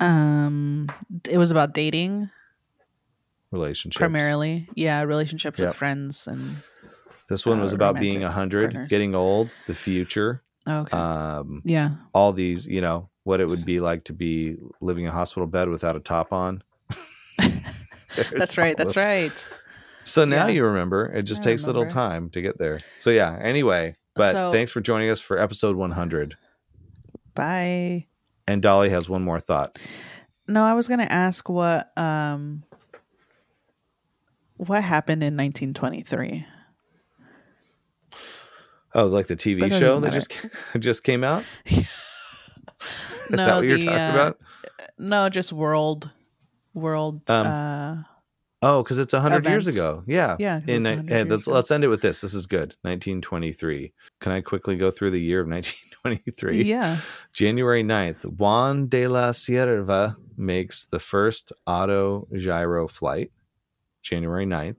Um, it was about dating Relationships. primarily. Yeah, relationships Yep. with friends and This one uh, was about being romantic a hundred, partners. getting old, the future. Okay. Um, yeah. all these, you know, what it would be like to be living in a hospital bed without a top on. <laughs> That's right. That's those. right. So now Yeah. you remember. It just I takes a little time to get there. So yeah. Anyway, but So- thanks for joining us for episode 100. Bye. And Dolly has one more thought. No, I was gonna ask what um what happened in 1923. Oh, like the TV But show that just <laughs> just came out. <laughs> Is No, that what you're talking uh, about? No, just world, world. Um, uh, Oh, because it's 100 years ago. Yeah. yeah. In, it's ni- 100 hey, years let's, ago. let's end it with this. This is good. 1923. Can I quickly go through the year of 1923? yeah. <laughs> January 9th, Juan de la Cierva makes the first auto gyro flight. January 9th.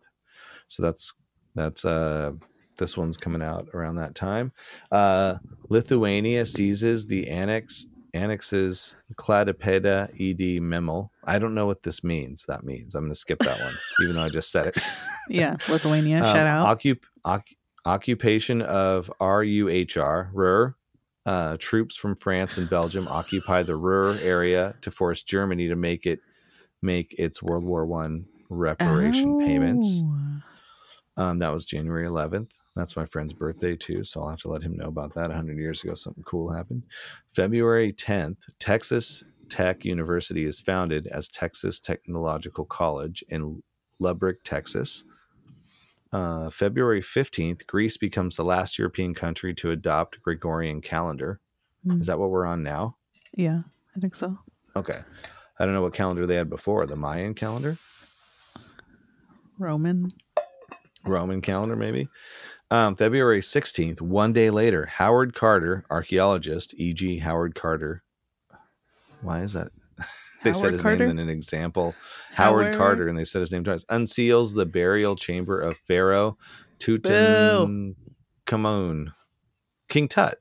So that's that's uh this one's coming out around that time. Uh Lithuania seizes the annex annexes Cladipeda ed memel. I don't know what this means. That means I'm going to skip that one, <laughs> even though I just said it. Yeah. Lithuania. Um, shout out. occup- oc- occupation of RUHR, Ruhr. Uh, troops from France and Belgium occupy the Ruhr area to force Germany to make it make its World War One reparation payments. Oh. Um, that was January 11th. That's my friend's birthday too, so I'll have to let him know about that. 100 years ago, something cool happened. February 10th, Texas Tech University is founded as Texas Technological College in Lubbock, Texas. Uh, February 15th, Greece becomes the last European country to adopt Gregorian calendar. Hmm. Is that what we're on now? Yeah, I think so. Okay. I don't know what calendar they had before. The Mayan calendar? Roman. Roman calendar, maybe. Um, February 16th, one day later, Howard Carter, archaeologist, E.G. Howard Carter. Why is that? <laughs> they said his Carter? name in an example. Howard, Howard- Carter, and they said his name twice. Unseals the burial chamber of Pharaoh. Tutankhamun. King Tut.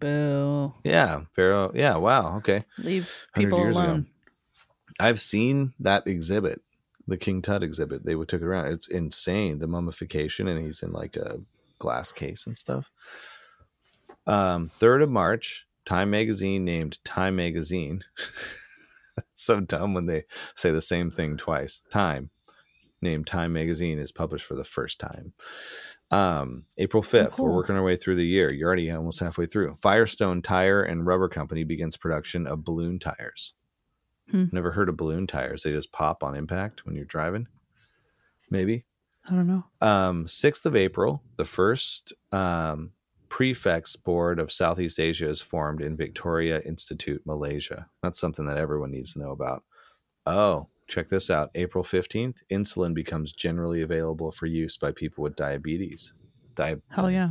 Boo. Yeah, Pharaoh. Yeah, wow. Okay. Leave 100 people years ago. alone. I've seen that exhibit, the King Tut exhibit. They would took it around. It's insane, the mummification, and he's in like a glass case and stuff. Um, third of March, Time Magazine named Time Magazine. <laughs> so dumb when they say the same thing twice. Time named Time Magazine is published for the first time. Um, April 5th, we're working our way through the year. You're already almost halfway through. Firestone Tire and Rubber Company begins production of balloon tires. Hmm. Never heard of balloon tires. They just pop on impact when you're driving. Maybe. I don't know. Um, 6th of April, the first um, prefects board of Southeast Asia is formed in Victoria Institute, Malaysia. That's something that everyone needs to know about. Oh, check this out. April 15th, insulin becomes generally available for use by people with diabetes. Di- Hell yeah.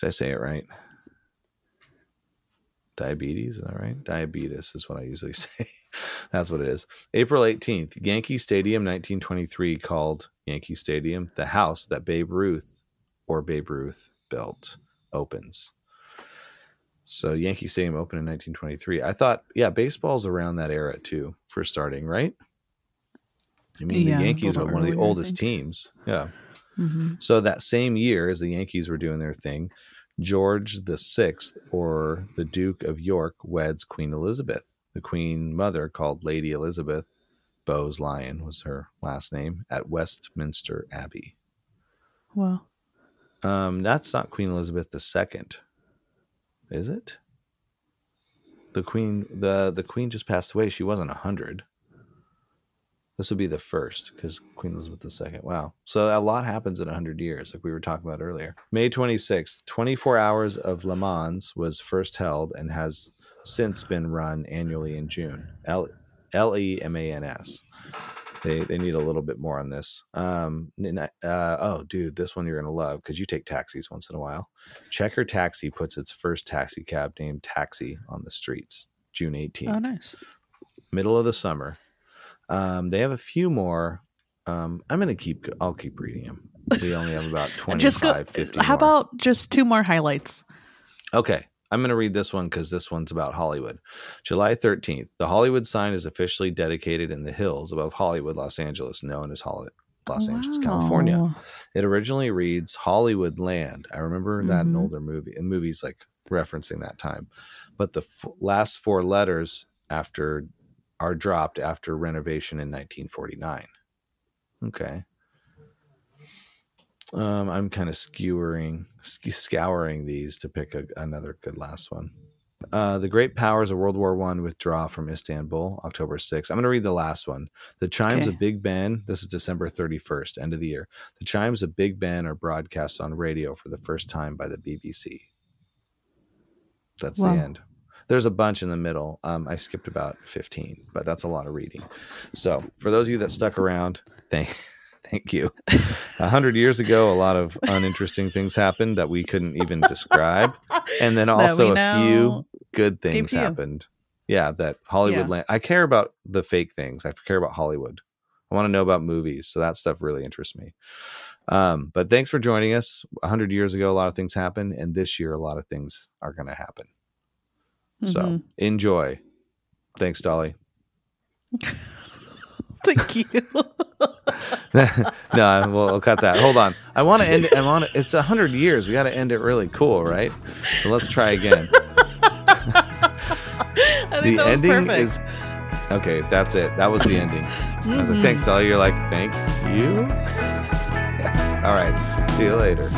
Did I say it right? Diabetes, is that right? Diabetes is what I usually <laughs> say. That's what it is. April 18th, Yankee Stadium 1923 called Yankee Stadium the house that Babe Ruth or Babe Ruth built opens. So Yankee Stadium opened in 1923. I thought, yeah, baseball's around that era too for starting, right? I mean, Yeah, the Yankees are little one of the oldest teams. Yeah. hmm So that same year, as the Yankees were doing their thing, George the Sixth, or the Duke of York, weds Queen Elizabeth. The Queen Mother, called Lady Elizabeth Bowes Lyon, was her last name at Westminster Abbey. Well, Um, that's not Queen Elizabeth II, is it? The Queen, the the Queen just passed away. She wasn't a hundred. This would be the first because Queen Elizabeth II. Wow. So a lot happens in 100 years, like we were talking about earlier. May 26th, 24 hours of Le Mans was first held and has since been run annually in June. L L E M A N S. they they need a little bit more on this. Um, uh, oh, dude, this one you're gonna love because you take taxis once in a while. Checker Taxi puts its first taxi cab named Taxi on the streets, June 18th. Oh, nice. Middle of the summer. Um, they have a few more. Um, I'm gonna keep. I'll keep reading them. <laughs> We only have about 25, just go. 50 How more. about just two more highlights? Okay. I'm going to read this one because this one's about Hollywood. July 13th, the Hollywood sign is officially dedicated in the hills above Hollywood, Los Angeles, known as Hollywood. Los Angeles, California. It originally reads Hollywood Land. I remember that in Mhm. older movie and movies like referencing that time. But the f- last four letters after are dropped after renovation in 1949. Okay. Um, I'm kind of skewering, sk- scouring these to pick a, another good last one. Uh, the great powers of World War One withdraw from Istanbul, October 6th. I'm going to read the last one. The chimes Okay. of Big Ben. This is December 31st, end of the year. The chimes of Big Ben are broadcast on radio for the first time by the BBC. That's Wow. the end. There's a bunch in the middle. Um, I skipped about 15, but that's a lot of reading. So for those of you that stuck around, thank <laughs> thank you. A hundred years ago, a lot of uninteresting things happened that we couldn't even describe, and then <laughs> also a few good things happened. Yeah, that Hollywood Yeah. land. I care about the fake things. I care about Hollywood. I want to know about movies, so that stuff really interests me. Um, but thanks for joining us. A hundred years ago, a lot of things happened, and this year, a lot of things are going to happen. So Mhm. enjoy. Thanks, Dolly. <laughs> Thank you. <laughs> no, we'll, we'll cut that. Hold on. I want to end. it- I want. to It's a hundred years. We got to end it really cool, right? So let's try again. <laughs> I think the ending perfect. is okay. That's it. That was the ending. I was like, Mhm. thanks, Dolly. You're like, thank you. All right. See you later.